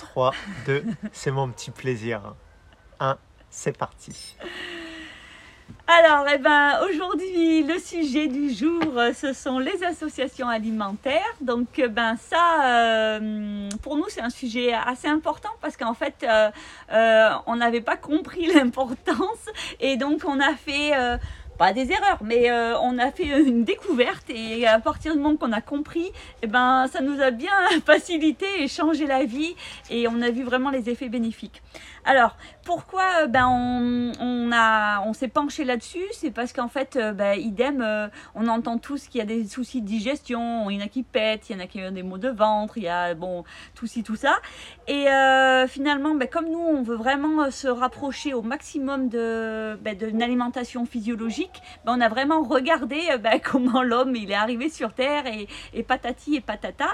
3, 2, c'est mon petit plaisir. 1, c'est parti. Alors, eh ben, aujourd'hui, le sujet du jour, euh, ce sont les associations alimentaires. Donc, euh, ben, ça, euh, pour nous, c'est un sujet assez important parce qu'en fait, on n'avait pas compris l'importance et donc on a fait pas des erreurs, mais euh, on a fait une découverte et à partir du moment qu'on a compris, eh ben, ça nous a bien facilité et changé la vie et on a vu vraiment les effets bénéfiques. Alors, pourquoi euh, ben, on, on, s'est penché là-dessus C'est parce qu'en fait, euh, ben, idem, on entend tous qu'il y a des soucis de digestion, il y en a qui pètent, il y en a qui ont des maux de ventre, il y a bon, tout ci, tout ça. Et finalement, ben, comme nous, on veut vraiment se rapprocher au maximum de, ben, d'une alimentation physiologique, ben, on a vraiment regardé euh, ben, comment l'homme il est arrivé sur Terre et patati et patata.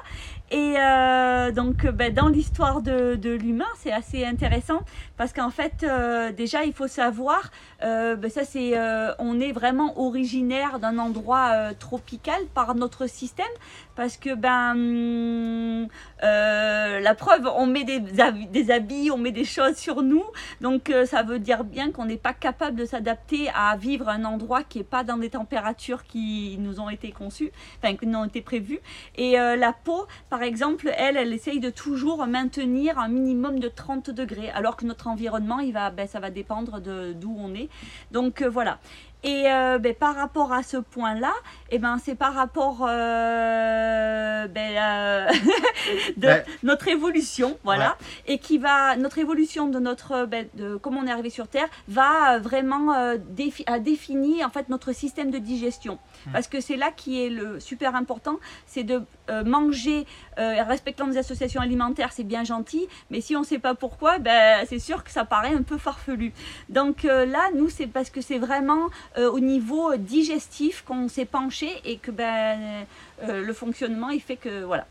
Et euh, donc ben, dans l'histoire de, l'humain, c'est assez intéressant parce qu'en fait, euh, déjà, il faut savoir, ça c'est, on est vraiment originaire d'un endroit tropical par notre système parce que ben la preuve, on met des, des, habits, on met des choses sur nous, donc ça veut dire bien qu'on n'est pas capable de s'adapter à vivre un endroit qui n'est pas dans des températures qui nous ont été conçues, enfin qui nous ont été prévues. Et euh, la peau, par exemple, elle, elle essaye de toujours maintenir un minimum de 30 degrés, alors que notre environnement, il va, ben, ça va dépendre d'où on est. Donc euh, voilà. Et euh, ben, par rapport à ce point-là, eh ben, c'est par rapport euh, ben, euh, de notre évolution, voilà, et qui va notre évolution de notre ben, de comment on est arrivé sur Terre va vraiment défi à définir en fait notre système de digestion. Parce que c'est là qui est le super important, c'est de manger respectant les associations alimentaires, c'est bien gentil, mais si on ne sait pas pourquoi, ben, c'est sûr que ça paraît un peu farfelu. Donc là, nous, c'est parce que c'est vraiment euh, au niveau digestif qu'on s'est penché et que ben, euh, le fonctionnement il fait que voilà.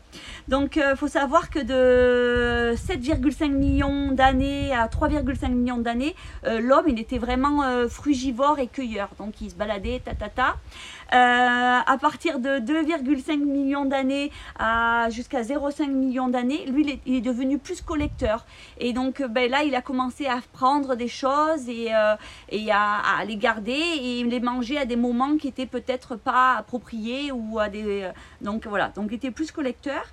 Donc il euh, faut savoir que de 7,5 millions d'années à 3,5 millions d'années, l'homme il était vraiment frugivore et cueilleur. Donc il se baladait ta ta ta. À partir de 2,5 millions d'années à jusqu'à 0,5 millions d'années, lui il est, devenu plus collecteur. Et donc ben, là il a commencé à prendre des choses et, et à, les garder et les manger à des moments qui étaient peut-être pas appropriés ou à des euh, donc voilà donc il était plus collecteur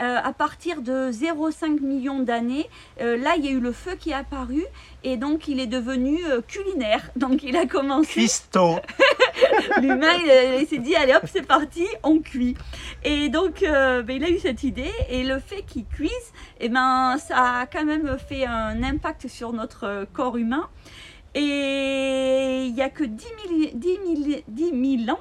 euh, à partir de 0,5 millions d'années, euh, là, il y a eu le feu qui est apparu et donc il est devenu culinaire. Donc il a commencé. Cuistot L'humain, il, s'est dit allez hop, c'est parti, on cuit. Et donc ben, il a eu cette idée et le fait qu'il cuise, eh ben, ça a quand même fait un impact sur notre corps humain. Et il n'y a que 10 000, ans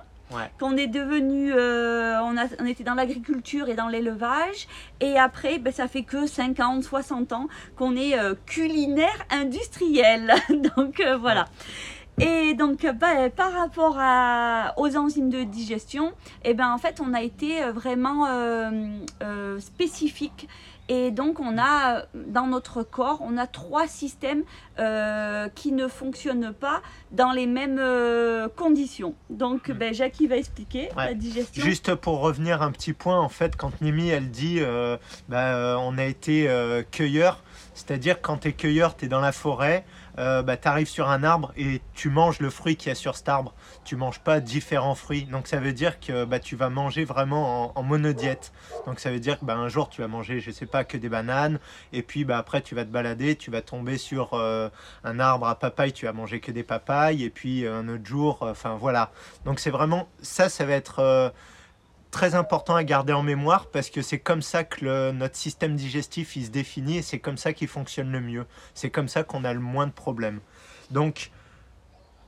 qu'on est devenu, euh, on, a, on, était dans l'agriculture et dans l'élevage, et après, ben, ça fait que 50, 60 ans qu'on est euh, culinaire industriel. donc euh, voilà. Et donc, ben, par rapport à, aux enzymes de digestion, et eh ben, en fait, on a été vraiment spécifique et donc, on a, dans notre corps, on a trois systèmes euh, qui ne fonctionnent pas dans les mêmes euh, conditions. Donc, hmm. ben, Jackie va expliquer la digestion. Juste pour revenir un petit point, en fait, quand Mimi, elle dit euh, ben, on a été cueilleur, c'est-à-dire quand tu es cueilleur, tu es dans la forêt, euh, bah, tu arrives sur un arbre et tu manges le fruit qui y a sur cet arbre. Tu manges pas différents fruits. Donc ça veut dire que bah, tu vas manger vraiment en, monodiète. Donc ça veut dire que bah, un jour tu vas manger, je sais pas, que des bananes. Et puis bah, après tu vas te balader, tu vas tomber sur euh, un arbre à papaye, tu vas manger que des papayes. Et puis un autre jour, euh, enfin voilà. Donc c'est vraiment ça, ça va être très important à garder en mémoire parce que c'est comme ça que notre système digestif il se définit et c'est comme ça qu'il fonctionne le mieux. C'est comme ça qu'on a le moins de problèmes. Donc,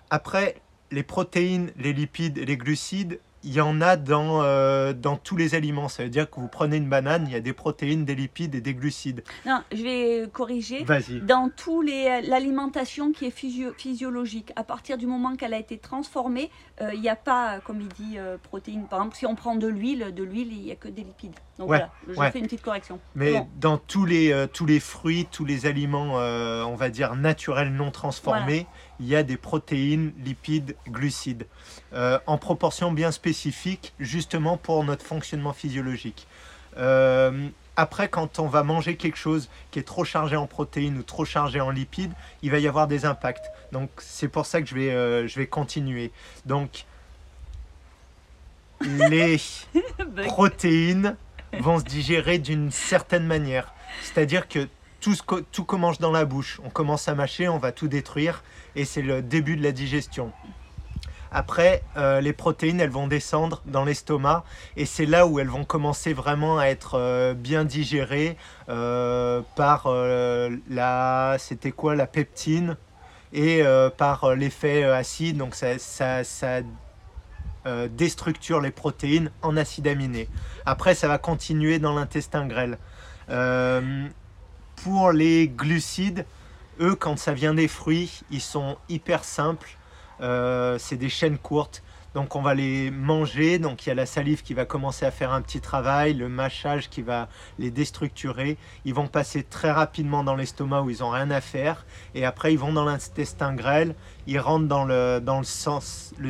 après, les protéines, les lipides et les glucides, il y en a dans, euh, dans tous les aliments. Ça veut dire que vous prenez une banane, il y a des protéines, des lipides et des glucides. Non, je vais corriger. Vas-y. Dans tous les l'alimentation qui est physiologique, à partir du moment qu'elle a été transformée, euh, il n'y a pas, comme il dit, euh, protéines. Par exemple, si on prend de l'huile, de l'huile, il n'y a que des lipides. Donc voilà, je fais une petite correction. Mais dans tous les, tous les fruits, tous les aliments, on va dire naturels non transformés, il y a des protéines, lipides, glucides, en proportion bien spécifique, justement pour notre fonctionnement physiologique. Euh, après, quand on va manger quelque chose qui est trop chargé en protéines ou trop chargé en lipides, il va y avoir des impacts. Donc c'est pour ça que je vais, euh, je vais continuer. Donc les protéines vont se digérer d'une certaine manière. C'est-à-dire que tout, ce commence dans la bouche. On commence à mâcher, on va tout détruire et c'est le début de la digestion. Après, euh, les protéines, elles vont descendre dans l'estomac et c'est là où elles vont commencer vraiment à être euh, bien digérées euh, par la, c'était quoi, la peptine et par l'effet acide. Donc ça, ça, ça déstructure les protéines en acides aminés. Après, ça va continuer dans l'intestin grêle. Pour les glucides, eux, quand ça vient des fruits, ils sont hyper simples. Euh, c'est des chaînes courtes. Donc on va les manger. Donc il y a la salive qui va commencer à faire un petit travail, le mâchage qui va les déstructurer. Ils vont passer très rapidement dans l'estomac où ils n'ont rien à faire. Et après ils vont dans l'intestin grêle. Ils rentrent dans le, sens, le,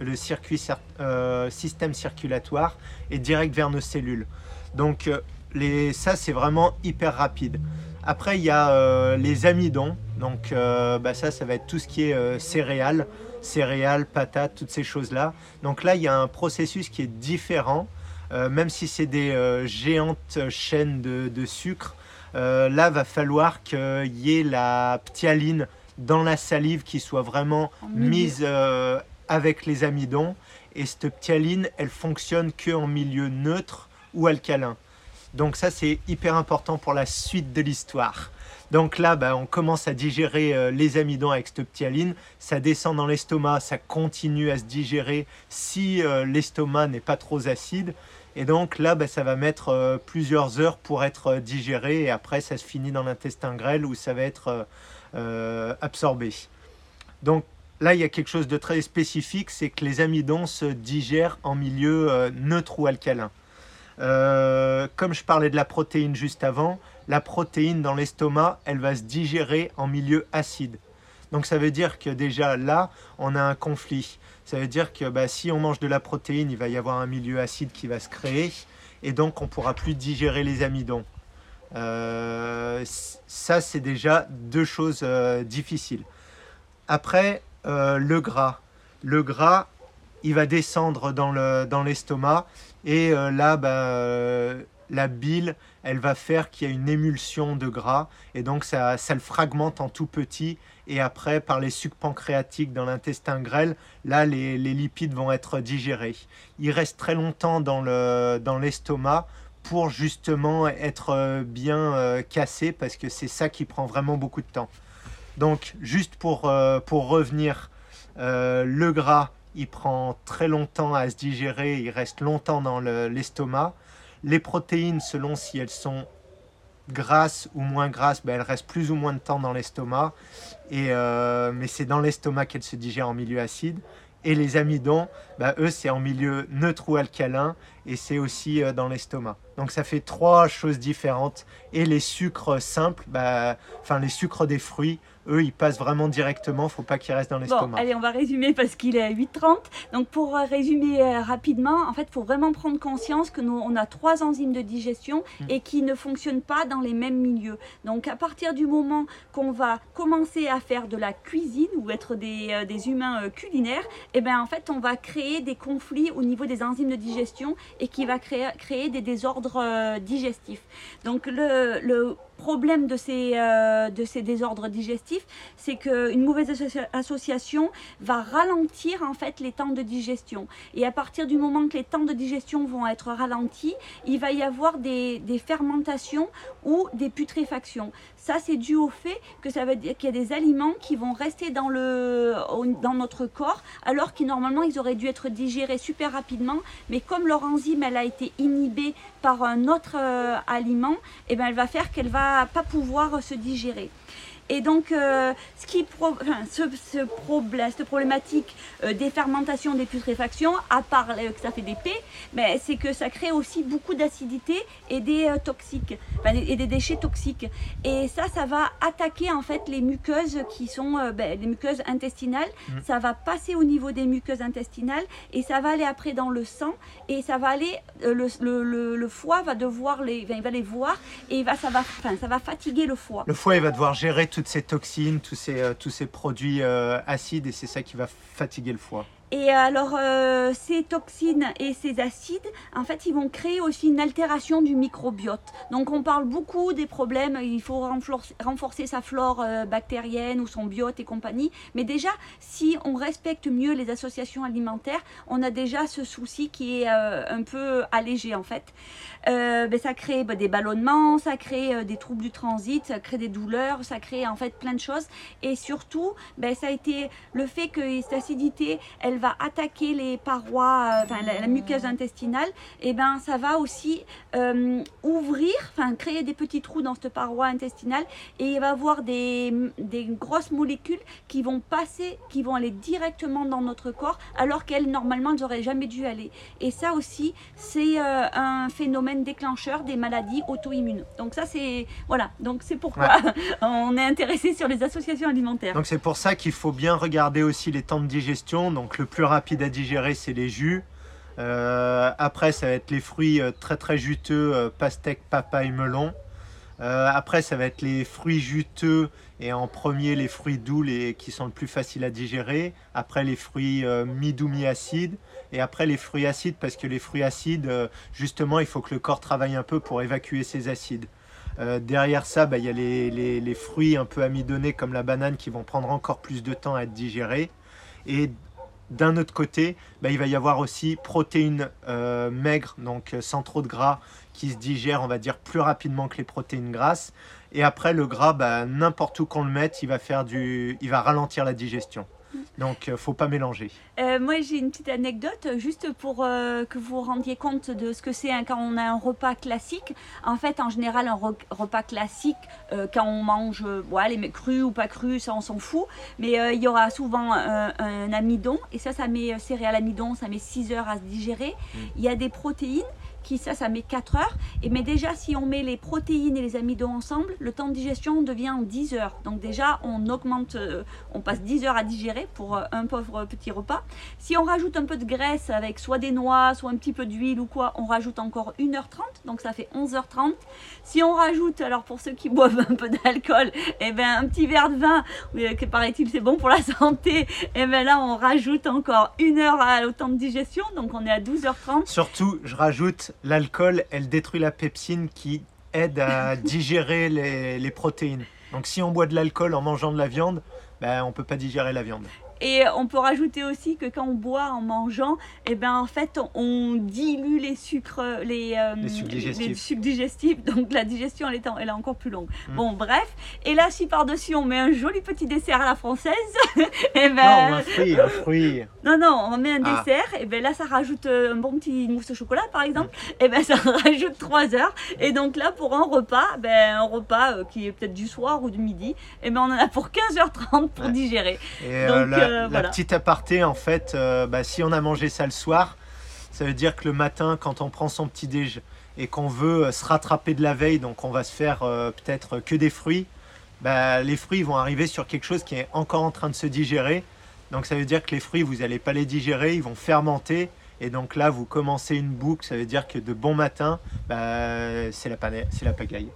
le circuit cir- euh, système circulatoire et direct vers nos cellules. Donc euh, les, ça c'est vraiment hyper rapide. Après il y a euh, les amidons. Donc euh, bah, ça ça va être tout ce qui est euh, céréales céréales, patates, toutes ces choses-là. Donc là, il y a un processus qui est différent, même si c'est des géantes chaînes de, de sucre. là, va falloir qu'il y ait la ptyaline dans la salive qui soit vraiment mise avec les amidons. Et cette ptyaline, elle fonctionne que en milieu neutre ou alcalin. Donc ça, c'est hyper important pour la suite de l'histoire. Donc là, bah, on commence à digérer euh, les amidons avec cette ptyaline. Ça descend dans l'estomac, ça continue à se digérer si euh, l'estomac n'est pas trop acide. Et donc là, bah, ça va mettre euh, plusieurs heures pour être digéré. Et après, ça se finit dans l'intestin grêle où ça va être absorbé. Donc là, il y a quelque chose de très spécifique, c'est que les amidons se digèrent en milieu neutre ou alcalin. Euh, comme je parlais de la protéine juste avant, la protéine dans l'estomac, elle va se digérer en milieu acide. Donc ça veut dire que déjà là, on a un conflit. Ça veut dire que bah, si on mange de la protéine, il va y avoir un milieu acide qui va se créer et donc on pourra plus digérer les amidons. Euh, ça, c'est déjà deux choses euh, difficiles. Après, le gras. Le gras, il va descendre dans le- dans l'estomac et euh, là, bah, euh, la bile, elle va faire qu'il y a une émulsion de gras et donc ça, ça le fragmente en tout petit. Et après, par les sucs pancréatiques dans l'intestin grêle, là, les, lipides vont être digérés. Ils restent très longtemps dans le- dans l'estomac pour justement être euh, bien cassés parce que c'est ça qui prend vraiment beaucoup de temps. Donc, juste pour, pour revenir, le gras, il prend très longtemps à se digérer, il reste longtemps dans le- l'estomac. Les protéines, selon si elles sont grasses ou moins grasses, ben, elles restent plus ou moins de temps dans l'estomac. Euh, mais c'est dans l'estomac qu'elles se digèrent en milieu acide. Et les amidons, ben, eux, c'est en milieu neutre ou alcalin et c'est aussi euh, dans l'estomac. Donc ça fait trois choses différentes. Et les sucres simples, ben, enfin les sucres des fruits, eux, ils passent vraiment directement, faut pas qu'ils restent dans Bon, l'estomac. allez, on va résumer parce qu'il est à 8h30. Donc, pour euh, résumer euh, rapidement, en fait, il faut vraiment prendre conscience que nous, on a trois enzymes de digestion Mm. et qui ne fonctionnent pas dans les mêmes milieux. Donc, à partir du moment qu'on va commencer à faire de la cuisine ou être des, euh, des humains culinaires, eh ben, en fait, on va créer des conflits au niveau des enzymes de digestion et qui va créer, créer des désordres digestifs. Donc, le, le problème de ces, euh, de ces désordres digestifs, c'est qu'une mauvaise associa- association va ralentir en fait les temps de digestion. Et à partir du moment que les temps de digestion vont être ralentis, il va y avoir des, des fermentations ou des putréfactions. Ça, c'est dû au fait que ça qu'il y a des aliments qui vont rester dans, le, dans notre corps alors que normalement ils auraient dû être digérés super rapidement. Mais comme leur enzyme elle a été inhibée par un autre euh, aliment, et ben, elle va faire qu'elle va pas pouvoir se digérer. Et donc, euh, ce qui pro- enfin, ce, ce problème, cette problématique euh, des fermentations, des putréfactions, à part euh, que ça fait des pets, mais c'est que ça crée aussi beaucoup d'acidité et des toxiques, enfin, et des déchets toxiques. Et ça, ça va attaquer en fait les muqueuses qui sont ben, les muqueuses intestinales. Mhm. Ça va passer au niveau des muqueuses intestinales et ça va aller après dans le sang et ça va aller le, le, le- le foie va devoir les, il va les voir et il va, ça va, enfin, ça va fatiguer le foie. Le foie, il va devoir gérer toutes ces toxines, tous ces, euh, tous ces produits euh, acides, et c'est ça qui va fatiguer le foie. Et alors, euh, ces toxines et ces acides, en fait, ils vont créer aussi une altération du microbiote. Donc, on parle beaucoup des problèmes, il faut renforcer, sa flore euh, bactérienne ou son biote et compagnie. Mais déjà, si on respecte mieux les associations alimentaires, on a déjà ce souci qui est euh, un peu allégé, en fait. Ben, ça crée ben, des ballonnements, ça crée des troubles du transit, ça crée des douleurs, ça crée en fait plein de choses. Et surtout, ben, ça a été le fait que cette acidité, elle va attaquer les parois, euh, enfin la, la muqueuse intestinale, et ben ça va aussi euh, ouvrir, enfin créer des petits trous dans cette paroi intestinale, et il va y avoir des, des grosses molécules qui vont passer, qui vont aller directement dans notre corps, alors qu'elles normalement elles n'auraient jamais dû aller. Et ça aussi, c'est euh, un phénomène déclencheur des maladies auto-immunes. Donc ça c'est voilà, donc c'est pourquoi on est intéressé sur les associations alimentaires. Donc c'est pour ça qu'il faut bien regarder aussi les temps de digestion. Donc le plus rapide à digérer, c'est les jus. Euh, après, ça va être les fruits euh, très très juteux, euh, pastèque, papaye, melon. Après, ça va être les fruits juteux et en premier les fruits doux les, qui sont le plus faciles à digérer. Après, les fruits mi-doux, mi-acides. Et après, les fruits acides parce que les fruits acides, justement, il faut que le corps travaille un peu pour évacuer ces acides. Derrière ça, bah, il y a les, les- les fruits un peu amidonnés comme la banane qui vont prendre encore plus de temps à être digérés. Et d'un autre côté, bah, il va y avoir aussi protéines euh, maigres, donc euh, sans trop de gras, qui se digèrent, on va dire, plus rapidement que les protéines grasses. Et après, le gras, bah, n'importe où qu'on le mette, il va, faire du... il va ralentir la digestion. Donc, euh, faut pas mélanger. Euh, moi, j'ai une petite anecdote, juste pour euh, que vous vous rendiez compte de ce que c'est hein, quand on a un repas classique. En fait, en général, un re- repas classique, euh, quand on mange, euh, bon, allez, mais cru ou pas cru, ça on s'en fout. Mais euh, il y aura souvent un, un amidon, et ça, ça met céréales amidon, ça met 6 heures à se digérer. Il y a des protéines qui ça, ça met 4 heures. Et mais déjà, si on met les protéines et les amidons ensemble, le temps de digestion devient en 10 heures. Donc déjà, on augmente, euh, on passe 10 heures à digérer pour euh, un pauvre petit repas. Si on rajoute un peu de graisse avec soit des noix, soit un petit peu d'huile ou quoi, on rajoute encore 1h30, donc ça fait 11h30. Si on rajoute, alors pour ceux qui boivent un peu d'alcool, eh ben un petit verre de vin, oui, que paraît-il c'est bon pour la santé, et ben là on rajoute encore une heure au temps de digestion, donc on est à 12h30. Surtout, je rajoute, l'alcool, elle détruit la pepsine qui aide à digérer les, les protéines. Donc si on boit de l'alcool en mangeant de la viande, ben, on peut pas digérer la viande. Et on peut rajouter aussi que quand on boit en mangeant, eh ben en fait on dilue les sucres, les, euh, Les sucs digestifs. les sucs digestifs, donc la digestion elle est, en- elle est encore plus longue. Mm. Bon bref, et là si par dessus on met un joli petit dessert à la française, eh Non, ben un fruit, un fruit. non non on met un Ah. dessert, et ben là ça rajoute euh, un bon petit mousse au chocolat par exemple, et ben ça rajoute 3 heures, et donc là pour un repas, ben un repas euh, qui est peut-être du soir ou du midi, et ben on en a pour 15h30 pour Ouais. digérer. Et euh, Donc, la, euh, la petite aparté, en fait, euh, bah, si on a mangé ça le soir, ça veut dire que le matin, quand on prend son petit déj et qu'on veut euh, se rattraper de la veille, donc on va se faire euh, peut-être que des fruits, bah, les fruits vont arriver sur quelque chose qui est encore en train de se digérer. Donc ça veut dire que les fruits, vous n'allez pas les digérer, ils vont fermenter. Et donc là, vous commencez une boucle, ça veut dire que de bon matin, bah, c'est la, la pagaille.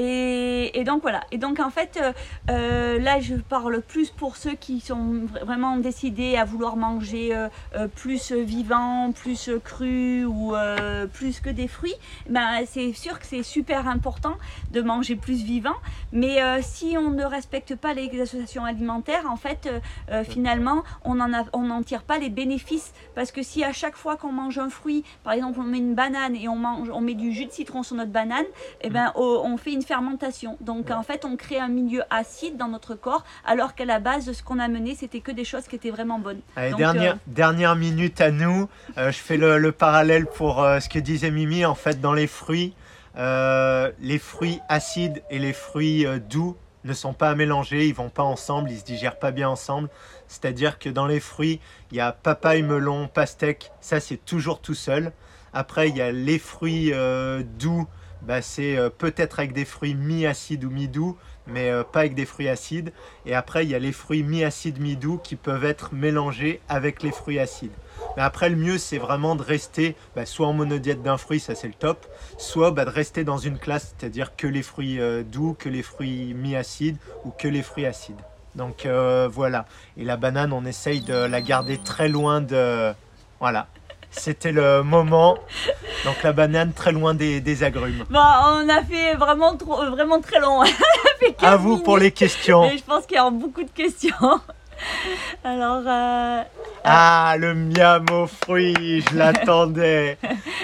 Et, et donc voilà. Et donc en fait, euh, euh, là je parle plus pour ceux qui sont vra- vraiment décidés à vouloir manger euh, plus vivant, plus cru ou euh, plus que des fruits. Ben, c'est sûr que c'est super important de manger plus vivant. Mais si on ne respecte pas les associations alimentaires, en fait, finalement, on n'en tire pas les bénéfices. Parce que si à chaque fois qu'on mange un fruit, par exemple on met une banane et on, mange, on met du jus de citron sur notre banane, eh ben, oh, on fait une fermentation. Donc en fait, on crée un milieu acide dans notre corps, alors qu'à la base, ce qu'on a mené, c'était que des choses qui étaient vraiment bonnes. Allez, Donc, dernière, euh, dernière minute à nous. Euh, je fais le, le parallèle pour euh, ce que disait Mimi. En fait, dans les fruits, les fruits acides et les fruits doux, ne sont pas à mélanger, ils vont pas ensemble, ils se digèrent pas bien ensemble. C'est-à-dire que dans les fruits, il y a papaye, melon, pastèque, ça c'est toujours tout seul. Après, il y a les fruits euh, doux, bah, c'est euh, peut-être avec des fruits mi-acides ou mi-doux, mais euh, pas avec des fruits acides. Et après, il y a les fruits mi-acides, mi-doux qui peuvent être mélangés avec les fruits acides. Mais après, le mieux, c'est vraiment de rester bah, soit en monodiète d'un fruit, ça c'est le top, soit bah, de rester dans une classe, c'est-à-dire que les fruits doux, que les fruits mi-acides ou que les fruits acides. Donc voilà. Et la banane, on essaye de la garder très loin de... Voilà, c'était le moment. Donc la banane très loin des, agrumes. Bon, on a fait vraiment, trop, vraiment très long. à vous pour les questions. je pense qu'il y a beaucoup de questions. Alors. Euh, ah, le miam aux fruits, je l'attendais.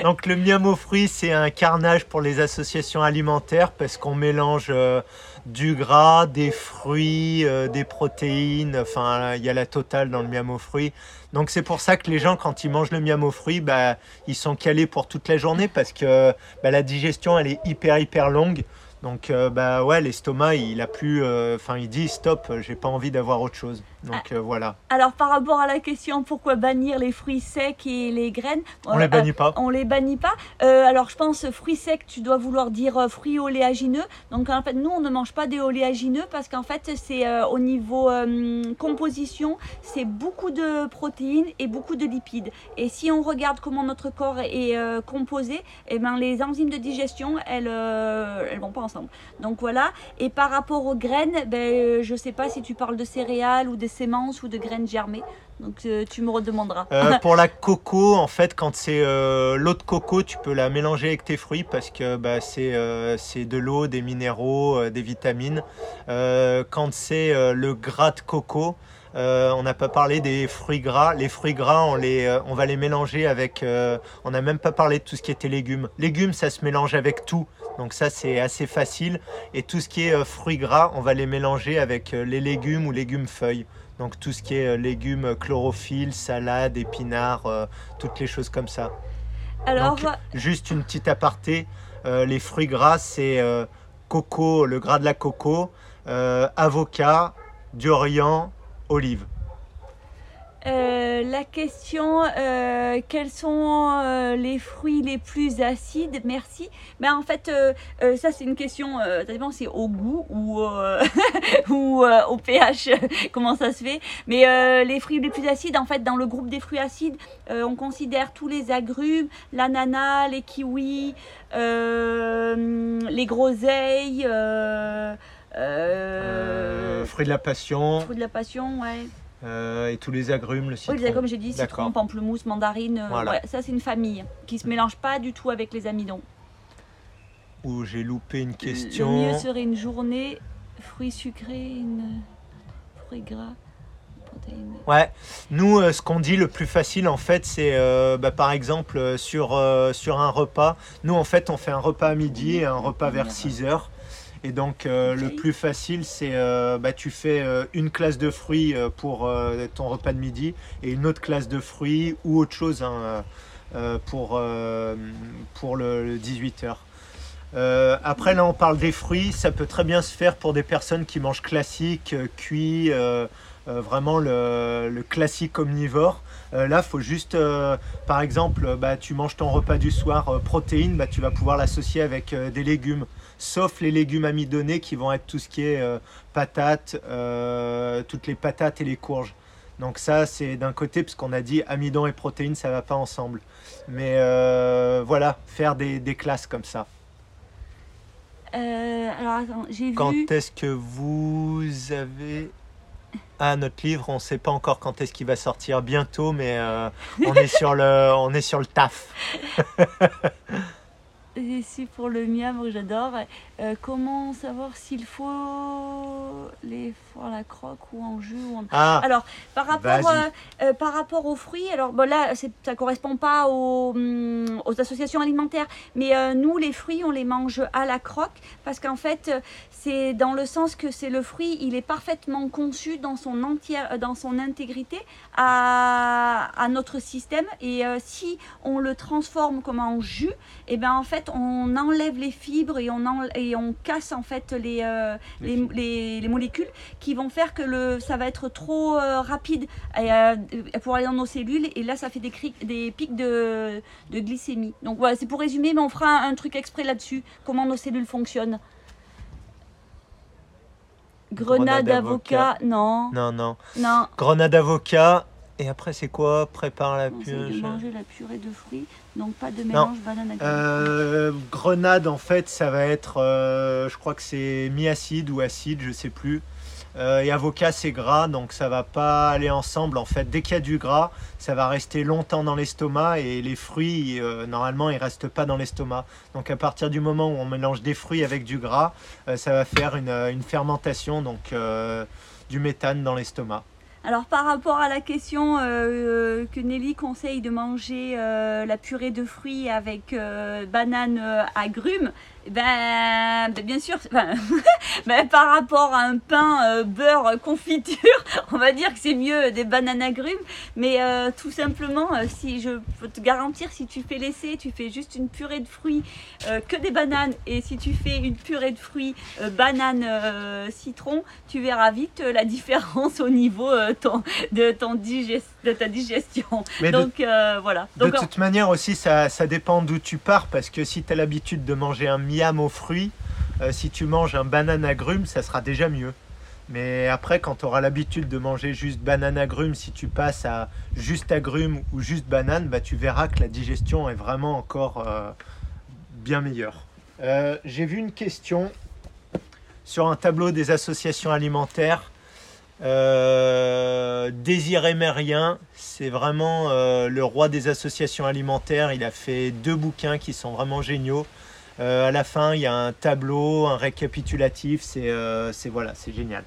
Donc le miam aux fruits, c'est un carnage pour les associations alimentaires parce qu'on mélange euh, du gras, des fruits, euh, des protéines. Enfin, il y a la totale dans le miam aux fruits. Donc c'est pour ça que les gens, quand ils mangent le miam aux fruits, bah, ils sont calés pour toute la journée parce que bah, la digestion, elle est hyper, hyper longue. Donc euh, bah ouais, l'estomac, il a plus, euh, enfin il dit stop, j'ai pas envie d'avoir autre chose. Donc euh, voilà. Alors par rapport à la question pourquoi bannir les fruits secs et les graines, on les bannit pas. On les bannit pas. alors je pense fruits secs, tu dois vouloir dire fruits oléagineux. Donc en fait nous on ne mange pas des oléagineux parce qu'en fait c'est au niveau composition, c'est beaucoup de protéines et beaucoup de lipides. Et si on regarde comment notre corps est composé, et eh ben les enzymes de digestion elles elles vont pas ensemble. Donc voilà. Et par rapport aux graines, ben, euh, je ne sais pas si tu parles de céréales ou de semences ou de graines germées. Donc euh, tu me redemanderas. Euh, pour la coco, en fait, quand c'est l'eau de coco, tu peux la mélanger avec tes fruits parce que bah, c'est de l'eau, des minéraux, des vitamines. quand c'est le gras de coco, on n'a pas parlé des fruits gras. Les fruits gras, on, les, on va les mélanger avec. on n'a même pas parlé de tout ce qui était légumes. Légumes, ça se mélange avec tout. Donc ça c'est assez facile. Et tout ce qui est euh, fruits gras, on va les mélanger avec euh, les légumes ou légumes feuilles. Donc tout ce qui est euh, légumes chlorophylle, salade, épinards, toutes les choses comme ça. Alors juste une petite aparté, les fruits gras c'est coco, le gras de la coco, avocat, durian, olive. Euh, la question euh, quels sont euh, les fruits les plus acides? Merci. Ben, en fait, ça c'est une question, ça dépend c'est au goût ou, ou au pH, comment ça se fait. Mais les fruits les plus acides, en fait, dans le groupe des fruits acides, on considère tous les agrumes, l'ananas, les kiwis, les groseilles. fruits de la passion. Fruits de la passion, ouais. Euh, et tous les agrumes, le citron. Oui, comme j'ai dit, citron, pamplemousse, mandarine. Euh, ça, c'est une famille qui se mélange pas du tout avec les amidons. Ou j'ai loupé une question. Le mieux serait une journée fruits sucrés, une... fruits gras. Protéines. Ouais, nous, euh, ce qu'on dit le plus facile, en fait, c'est bah, par exemple sur, sur un repas. Nous, en fait, on fait un repas à midi et un repas vers 6 heures. Et donc euh, le plus facile, c'est euh, bah, tu fais euh, une classe de fruits pour ton repas de midi et une autre classe de fruits ou autre chose hein, pour, pour le, 18h. après là on parle des fruits, ça peut très bien se faire pour des personnes qui mangent classique, cuit, vraiment le, le, classique omnivore. là, il faut juste, par exemple, bah, tu manges ton repas du soir, protéines, bah, tu vas pouvoir l'associer avec des légumes sauf les légumes amidonnés qui vont être tout ce qui est euh, patates, euh, toutes les patates et les courges. Donc ça, c'est d'un côté, parce qu'on a dit amidon et protéines, ça va pas ensemble. Mais euh, voilà, faire des, classes comme ça. alors attends, j'ai vu... Quand est-ce que vous avez... Ah, notre livre, on ne sait pas encore quand est-ce qu'il va sortir bientôt, mais on, est sur le, on est sur le taf. ici pour le miam que j'adore. Euh, comment savoir s'il faut les faire à la croque ou en jus ou ah, Alors, par rapport, euh, euh, par rapport aux fruits, alors bon, là, ça correspond pas aux, hum, aux associations alimentaires, mais nous, les fruits, on les mange à la croque parce qu'en fait, c'est dans le sens que c'est le fruit, il est parfaitement conçu dans son, entière, dans son intégrité à, à notre système et si on le transforme comme en jus, et eh ben en fait, fait, on enlève les fibres et on, en- et on casse en fait les, euh, Les les, fibres. les- les molécules qui vont faire que le, ça va être trop euh, rapide et, euh, pour aller dans nos cellules et là ça fait des, pics de, de glycémie. Donc voilà, c'est pour résumer, mais on fera un, un truc exprès là-dessus, comment nos cellules fonctionnent. Grenade Grenade avocat, non, Non, non. non. Grenade avocat. Et après, c'est quoi? Prépare la essaye de manger la purée de fruits, donc pas de mélange banane à Euh, grenade, en fait, ça va être, euh, je crois que c'est mi-acide ou acide, je sais plus. Euh, et avocat, c'est gras, donc ça va pas aller ensemble. En fait, dès qu'il y a du gras, ça va rester longtemps dans l'estomac et les fruits, normalement, ils restent pas dans l'estomac. Donc, à partir du moment où on mélange des fruits avec du gras, ça va faire une, une fermentation, donc du méthane dans l'estomac. Alors par rapport à la question euh, que Nelly conseille de manger euh, la purée de fruits avec euh, banane euh, agrumes, ben, ben, bien sûr, ben, par rapport à un pain euh, beurre euh, confiture, on va dire que c'est mieux des bananes agrumes, mais euh, tout simplement, si je peux te garantir, si tu fais l'essai, tu fais juste une purée de fruits euh, que des bananes, et si tu fais une purée de fruits banane citron, tu verras vite la différence au niveau ton- de, ton digest- de ta digestion. Mais de- Donc euh, voilà. De toute manière aussi, ça, ça dépend d'où tu pars, parce que si tu as l'habitude de manger un aux fruits, euh, si tu manges un banane agrume, ça sera déjà mieux. Mais après, quand tu auras l'habitude de manger juste banane agrume, si tu passes à juste agrume ou juste banane, bah, tu verras que la digestion est vraiment encore euh, bien meilleure. Euh, J'ai vu une question sur un tableau des associations alimentaires. Euh, Désiré Mérien, c'est vraiment le roi des associations alimentaires. Il a fait deux bouquins qui sont vraiment géniaux. Euh, à la fin, il y a un tableau, un récapitulatif. C'est euh, c'est- voilà, c'est génial.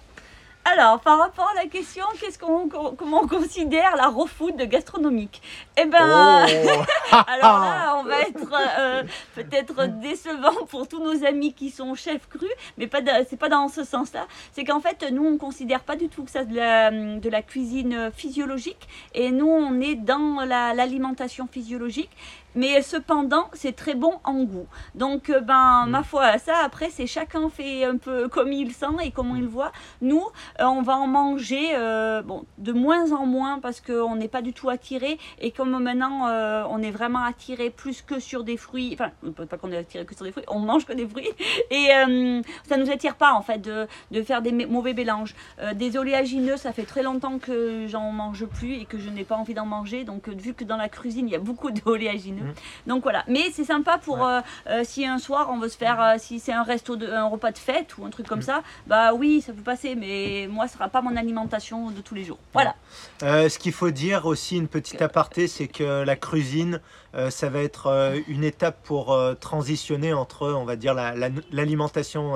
Alors, par rapport à la question, qu'est-ce qu'on, comment on considère la raw food gastronomique? Eh ben, Oh alors là, on va être euh, peut-être décevant pour tous nos amis qui sont chefs crus, mais pas c'est pas dans ce sens-là. C'est qu'en fait, nous, on considère pas du tout que ça de la, de la cuisine physiologique, et nous, on est dans la- l'alimentation physiologique. Mais cependant, c'est très bon en goût. Donc, euh, ben, Mm. ma foi, ça, après, c'est chacun fait un peu comme il sent et comment il voit. Nous, euh, on va en manger euh, bon, de moins en moins parce qu'on n'est pas du tout attiré. Et comme maintenant, euh, on est vraiment attiré plus que sur des fruits, enfin, pas qu'on est attiré que sur des fruits, on mange que des fruits. Et euh, ça nous attire pas, en fait, de, de faire des mauvais mélanges. Des oléagineux, ça fait très longtemps que j'en mange plus et que je n'ai pas envie d'en manger. Donc, vu que dans la cuisine, il y a beaucoup d'oléagineux. Mhm. Donc voilà. Mais c'est sympa pour Ouais. euh, euh, si un soir on veut se faire, euh, si c'est un resto, de, un repas de fête ou un truc comme ça, bah oui, ça peut passer. Mais moi, ce sera pas mon alimentation de tous les jours. Voilà. Euh, ce qu'il faut dire aussi, une petite aparté, c'est que la cuisine, euh, ça va être une étape pour transitionner entre, on va dire, la- la- l'alimentation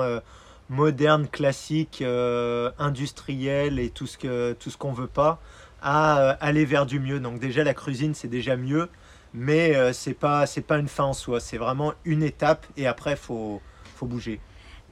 moderne, classique, euh, industrielle et tout ce que tout ce qu'on veut pas, à euh, aller vers du mieux. Donc déjà, la cuisine, c'est déjà mieux, mais euh, c'est pas c'est pas une fin en soi. C'est vraiment une étape et après, faut faut bouger.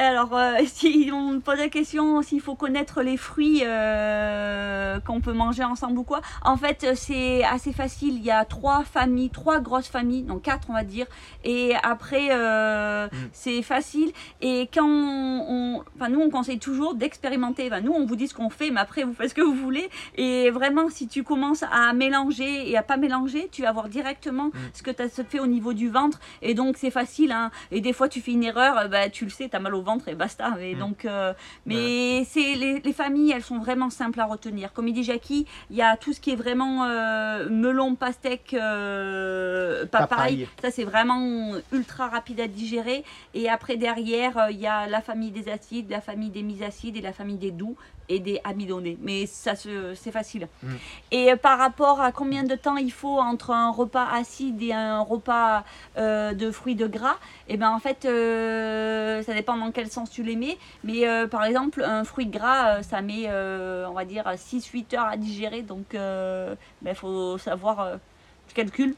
Alors, euh, si on me pose la question s'il faut connaître les fruits euh, qu'on peut manger ensemble ou quoi, en fait, euh, c'est assez facile. Il y a trois familles, trois grosses familles, donc quatre, on va dire. Et après, euh, Mm. c'est facile. Et quand on, enfin, nous, on conseille toujours d'expérimenter. Enfin, nous, on vous dit ce qu'on fait, mais après, vous faites ce que vous voulez. Et vraiment, si tu commences à mélanger et à pas mélanger, tu vas voir directement ce que ça se fait au niveau du ventre. Et donc, c'est facile. Hein. Et des fois, tu fais une erreur, bah, tu le sais, tu as mal au ventre et basta. Et Mm. donc, euh, mais c'est les, les familles, elles sont vraiment simples à retenir. Comme il dit Jackie, il y a tout ce qui est vraiment euh, melon, pastèque, euh, papaye. Papaye. Ça, c'est vraiment ultra rapide à digérer. Et après, derrière, euh, il y a la famille des acides, la famille des misacides et la famille des doux et des amidonés. Mais ça, c'est facile. Mm. Et par rapport à combien de temps il faut entre un repas acide et un repas de fruits de gras, et ben en fait, euh, ça dépend dans quel sens tu les mets. Mais euh, par exemple, un fruit gras, euh, ça met, on va dire, 6-8 heures à digérer. Donc, il faut savoir, tu calcules.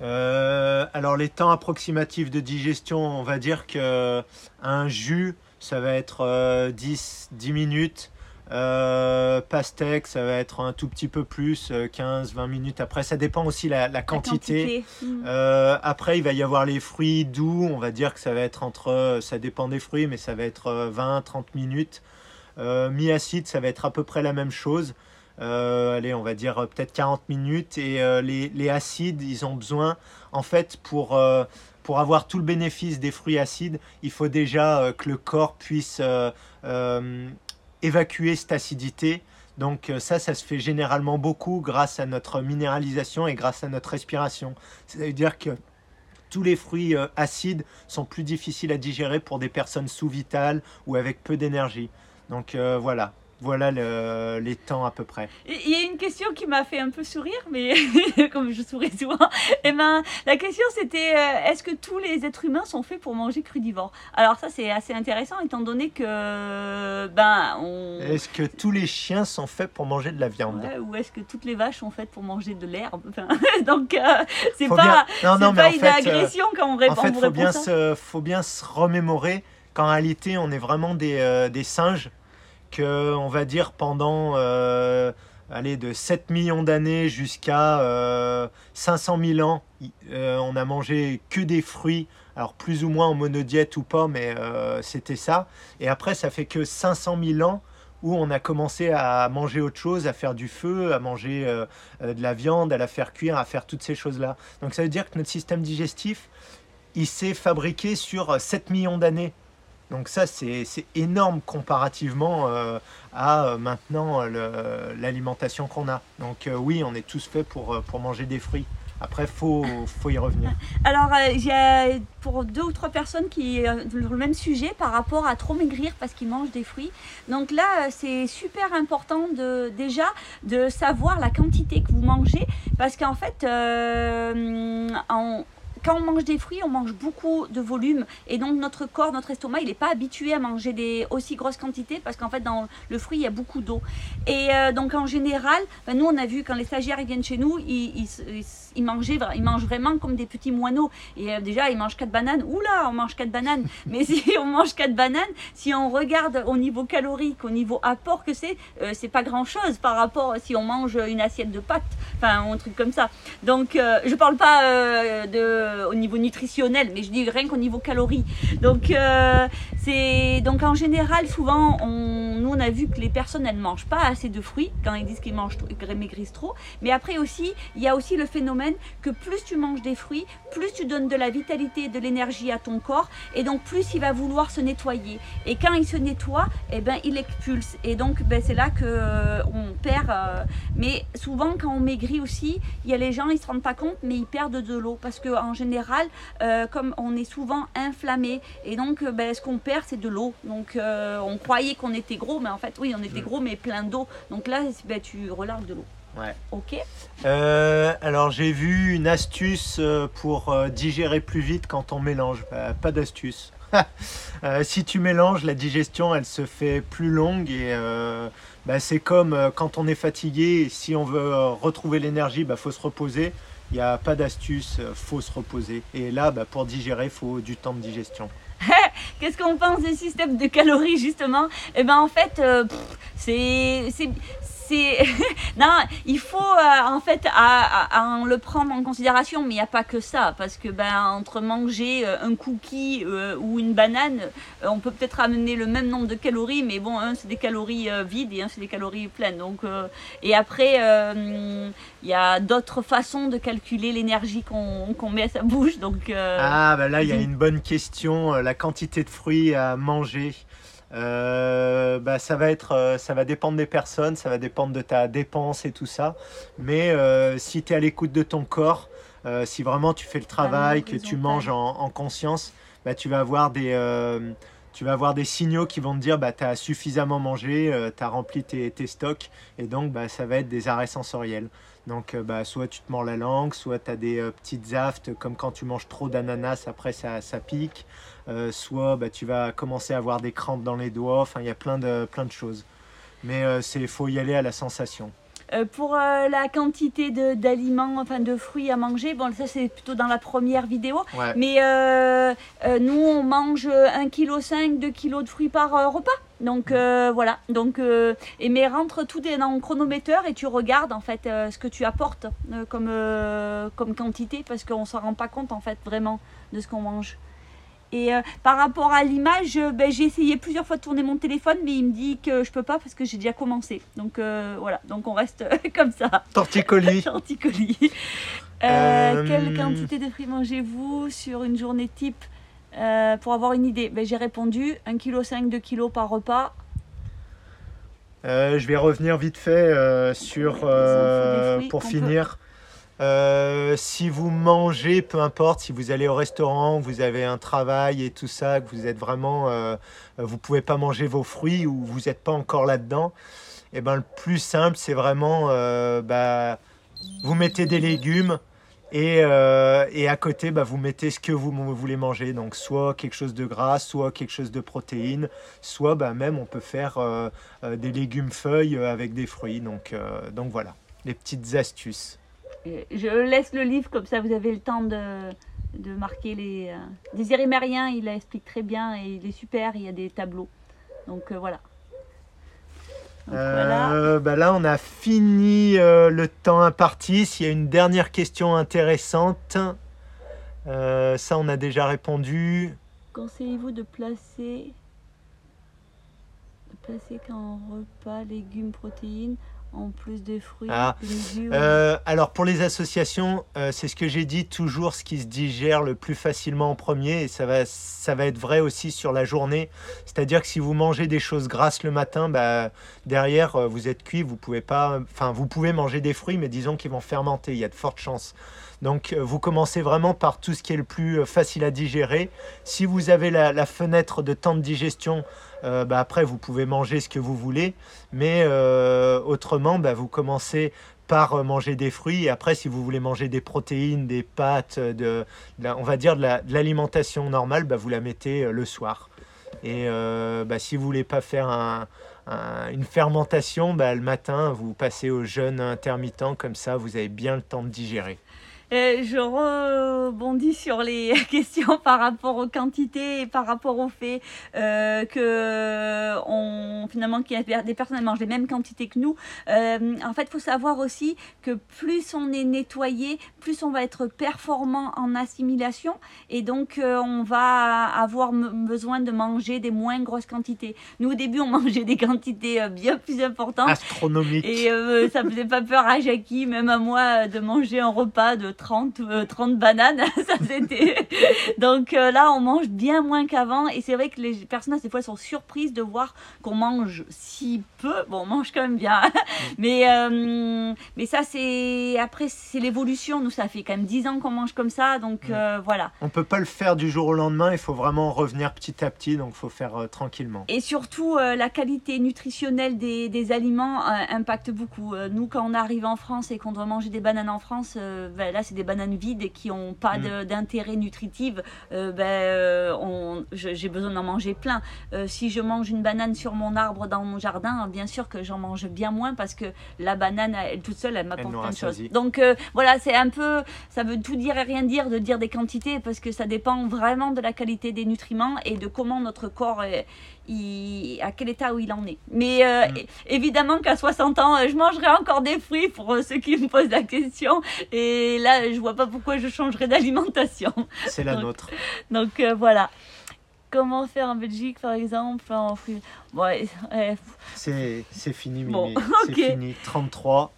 Alors les temps approximatifs de digestion, on va dire que un jus, ça va être euh, 10, 10 minutes. Euh, pastèque, ça va être un tout petit peu plus, 15-20 minutes. Après, ça dépend aussi la, la quantité. Mm. Euh, après, il va y avoir les fruits doux. On va dire que ça va être entre, ça dépend des fruits, mais ça va être 20-30 minutes. Euh, Mi-acide, ça va être à peu près la même chose. Euh, allez, on va dire euh, peut-être 40 minutes. Et euh, les, les acides, ils ont besoin, en fait, pour, euh, pour avoir tout le bénéfice des fruits acides, il faut déjà euh, que le corps puisse euh, euh, évacuer cette acidité. Donc euh, ça, ça se fait généralement beaucoup grâce à notre minéralisation et grâce à notre respiration. C'est-à-dire que tous les fruits euh, acides sont plus difficiles à digérer pour des personnes sous-vitales ou avec peu d'énergie. Donc euh, voilà, voilà le- les temps à peu près. Il y a une question qui m'a fait un peu sourire, mais comme je souris souvent, et ben, la question c'était euh, est-ce que tous les êtres humains sont faits pour manger crudivore Alors ça c'est assez intéressant étant donné que ben on Est-ce que tous les chiens sont faits pour manger de la viande? Ouais, ou est-ce que toutes les vaches sont faites pour manger de l'herbe? Enfin, Donc euh, c'est pas, bien- Non, non, pas en une fait, euh, agression quand on En répond. fait, on vous faut bien, se, faut bien se remémorer qu'en réalité, on est vraiment des, euh, des singes, on va dire pendant euh, de 7 millions d'années jusqu'à euh, 500 000 ans, euh, on a mangé que des fruits, alors plus ou moins en monodiète ou pas, mais euh, c'était ça. Et après, ça fait que 500 000 ans où on a commencé à manger autre chose, à faire du feu, à manger de la viande, à la faire cuire, à faire toutes ces choses-là. Donc ça veut dire que notre système digestif, il s'est fabriqué sur euh, 7 millions d'années. Donc ça, c'est énorme comparativement euh, à euh, maintenant euh, l'alimentation qu'on a. Donc oui, on est tous faits pour, pour manger des fruits. Après, faut, faut y revenir. Alors, j'ai pour deux ou trois personnes qui euh, le même sujet par rapport à trop maigrir parce qu'ils mangent des fruits. Donc là, c'est super important de déjà de savoir la quantité que vous mangez parce qu'en fait, en- quand on mange des fruits, on mange beaucoup de volume et donc notre corps, notre estomac, il n'est pas habitué à manger des aussi grosses quantités parce qu'en fait dans le fruit il y a beaucoup d'eau. Et euh, donc en général, ben, nous on a vu quand les stagiaires viennent chez nous, ils, ils, ils- mangeaient mangent vraiment comme des petits moineaux. Et euh, déjà ils mangent quatre bananes. Oula, on mange quatre bananes. Mais si on mange quatre bananes, si on regarde au niveau calorique, au niveau apport que c'est, euh, c'est pas grand chose par rapport si on mange une assiette de pâtes, enfin un truc comme ça. Donc je parle pas euh, au niveau nutritionnel, mais je dis rien qu'au niveau calories. Donc euh, c'est donc en général souvent on, nous on a vu que les personnes elles mangent pas assez de fruits quand ils disent qu'ils mangent maigrissent trop. Mais après aussi il y a aussi le phénomène que plus tu manges des fruits, plus tu donnes de la vitalité et de l'énergie à ton corps, et donc plus il va vouloir se nettoyer. Et quand il se nettoie, eh ben il expulse. Et donc ben, c'est là que euh, on perd. euh, mais souvent quand on maigrit aussi, il y a les gens ils se rendent pas compte, mais ils perdent de l'eau parce que en général, euh, comme on est souvent inflammé, et donc ben, ce qu'on perd c'est de l'eau. Donc on croyait qu'on était gros, mais en fait oui on était gros mais plein d'eau. Donc là ben, tu relargues de l'eau. Ouais. Ok. Euh, alors j'ai vu une astuce euh, pour euh, digérer plus vite quand on mélange. Bah, pas d'astuce. Euh, si tu mélanges, la digestion elle se fait plus longue et bah, c'est comme quand on est fatigué. Si on veut retrouver l'énergie, bah faut se reposer. Il n'y a pas d'astuce, faut se reposer. Et là, bah, pour digérer, il faut du temps de digestion. Qu'est-ce qu'on pense des systèmes de calories justement? Eh ben en fait, c'est c'est non, il faut euh, en fait à, à- à en le prendre en considération, mais il n'y a pas que ça parce que ben entre manger euh, un cookie euh, ou une banane, on peut peut-être amener le même nombre de calories, mais bon, un c'est des calories vides et un c'est des calories pleines. Donc et après il y a d'autres façons de calculer l'énergie qu'on met à sa bouche. Donc Ah, bah là, il y a une bonne question. La quantité de fruits à manger. Euh, bah, ça va être, euh, ça va dépendre des personnes, ça va dépendre de ta dépense et tout ça. Mais euh, si tu es à l'écoute de ton corps, euh, si vraiment tu fais le travail, que tu manges en, en conscience, bah, tu vas avoir des, euh, tu vas avoir des signaux qui vont te dire bah, tu as suffisamment mangé, tu as rempli tes, tes stocks, et donc bah, ça va être des arrêts sensoriels. Donc, euh, bah, soit tu te mords la langue, soit tu as des euh, petites aftes, comme quand tu manges trop d'ananas, après ça, ça pique. Euh, soit bah, tu vas commencer à avoir des crampes dans les doigts. Enfin, il y a plein de, plein de choses. Mais il faut y aller à la sensation. Euh, pour euh, la quantité d'aliments, enfin de fruits à manger, bon ça c'est plutôt dans la première vidéo, Ouais. mais euh, euh, nous on mange 1,5 kg, 2 kg de fruits par euh, repas. Donc euh, voilà. Donc euh, et mais rentre tout dans le chronométeur et tu regardes en fait euh, ce que tu apportes euh, comme euh, comme quantité parce qu'on s'en rend pas compte en fait vraiment de ce qu'on mange. Et euh, par rapport à l'image, euh, ben, j'ai essayé plusieurs fois de tourner mon téléphone, mais il me dit que je peux pas parce que j'ai déjà commencé. Donc euh, voilà, donc on reste comme ça. Torticolis. Torticolis. Euh, Quelle quantité de fruits mangez-vous sur une journée type Pour avoir une idée, ben, j'ai répondu 1,5 kg, 2 kg par repas. Je vais revenir vite fait sur, Ouais, pour finir. Euh, si vous mangez, peu importe, si vous allez au restaurant, vous avez un travail et tout ça, que vous êtes vraiment, euh, vous pouvez pas manger vos fruits ou vous n'êtes pas encore là-dedans, et ben le plus simple, c'est vraiment, euh, bah, vous mettez des légumes et, euh, et à côté, bah, vous mettez ce que vous m- voulez manger, donc soit quelque chose de gras, soit quelque chose de protéines, soit bah, même on peut faire des légumes feuilles avec des fruits. Donc, donc voilà, les petites astuces. Je laisse le livre comme ça, vous avez le temps de, de marquer les. Euh... Désiré Mérien, il explique très bien et il est super. Il y a des tableaux. Donc euh, voilà. Donc, voilà. Euh, bah là, on a fini euh, le temps imparti. S'il y a une dernière question intéressante, euh, ça on a déjà répondu. Conseillez-vous de placer. De placer qu'en repas, légumes, protéines, en plus des fruits, Ah, des. Euh, alors pour les associations, euh, c'est ce que j'ai dit, toujours ce qui se digère le plus facilement en premier, et ça va, ça va être vrai aussi sur la journée. C'est-à-dire que si vous mangez des choses grasses le matin, bah, derrière euh, vous êtes cuit, vous pouvez pas, enfin vous pouvez manger des fruits, mais disons qu'ils vont fermenter, il y a de fortes chances. Donc vous commencez vraiment par tout ce qui est le plus facile à digérer. Si vous avez la, la fenêtre de temps de digestion, euh, bah, après vous pouvez manger ce que vous voulez, mais euh, autrement, bah, vous commencez par euh, manger des fruits. Et après, si vous voulez manger des protéines, des pâtes, on va dire de la- de l'alimentation normale, bah, vous la mettez le soir. Et si vous voulez pas faire un- un- une fermentation, le matin, vous passez au jeûne intermittent. Comme ça, vous avez bien le temps de digérer. Euh, je rebondis sur les questions par rapport aux quantités et par rapport au fait euh, que on, finalement qu'il y a des personnes qui mangent les mêmes quantités que nous. Euh, en fait, il faut savoir aussi que plus on est nettoyé, plus on va être performant en assimilation et donc euh, on va avoir besoin de manger des moins grosses quantités. Nous au début, on mangeait des quantités euh, bien plus importantes. Astronomique. Et euh, ça faisait pas peur à Jackie, même à moi, euh, de manger un repas de 30, euh, 30 bananes. ça c'était. Donc euh, là, on mange bien moins qu'avant. Et c'est vrai que les personnes, des fois, sont surprises de voir qu'on mange si peu. Bon, on mange quand même bien. mais, euh, mais ça, c'est. Après, c'est l'évolution. Nous, ça fait quand même 10 ans qu'on mange comme ça. Donc euh, voilà. On peut pas le faire du jour au lendemain. Il faut vraiment revenir petit à petit. Donc, il faut faire euh, tranquillement. Et surtout, la qualité nutritionnelle des, des aliments impacte beaucoup. Nous, quand on arrive en France et qu'on doit manger des bananes en France, ben là, c'est des bananes vides et qui n'ont pas Mm. d'intérêt nutritif. Euh, ben, euh, j'ai besoin d'en manger plein. Euh, si je mange une banane sur mon arbre dans mon jardin, bien sûr que j'en mange bien moins parce que la banane, elle toute seule, elle m'apporte plein de choses. Donc voilà, c'est un peu, ça veut tout dire et rien dire de dire des quantités parce que ça dépend vraiment de la qualité des nutriments et de comment notre corps est, il- à quel état où il en est. Mais euh, Mm. évidemment qu'à 60 ans, je mangerai encore des fruits pour ceux qui me posent la question. Et là, je vois pas pourquoi je changerais d'alimentation. C'est la Donc, nôtre. Donc euh, voilà. Comment faire en Belgique, par exemple, en fruits? Ouais, C'est fini, Mimi. Bon, C'est fini. 33.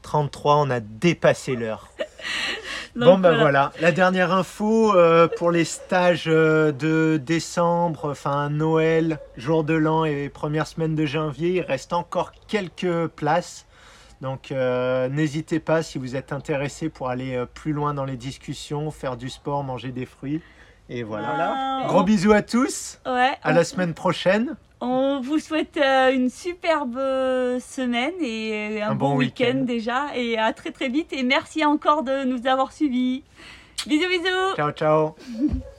33, on a dépassé l'heure. bon, ben voilà. La dernière info euh, pour les stages euh, de décembre, enfin Noël, jour de l'an et première semaine de janvier, il reste encore quelques places. Donc euh, n'hésitez pas si vous êtes intéressé pour aller euh, plus loin dans les discussions, faire du sport, manger des fruits. Et voilà. Ah, Gros on- bisous à tous. Ouais, À on- la semaine prochaine. On vous souhaite euh, une superbe semaine et un, Un bon, bon week-end week-end. déjà. Et à très très vite. Et merci encore de nous avoir suivis. Bisous bisous Ciao, ciao.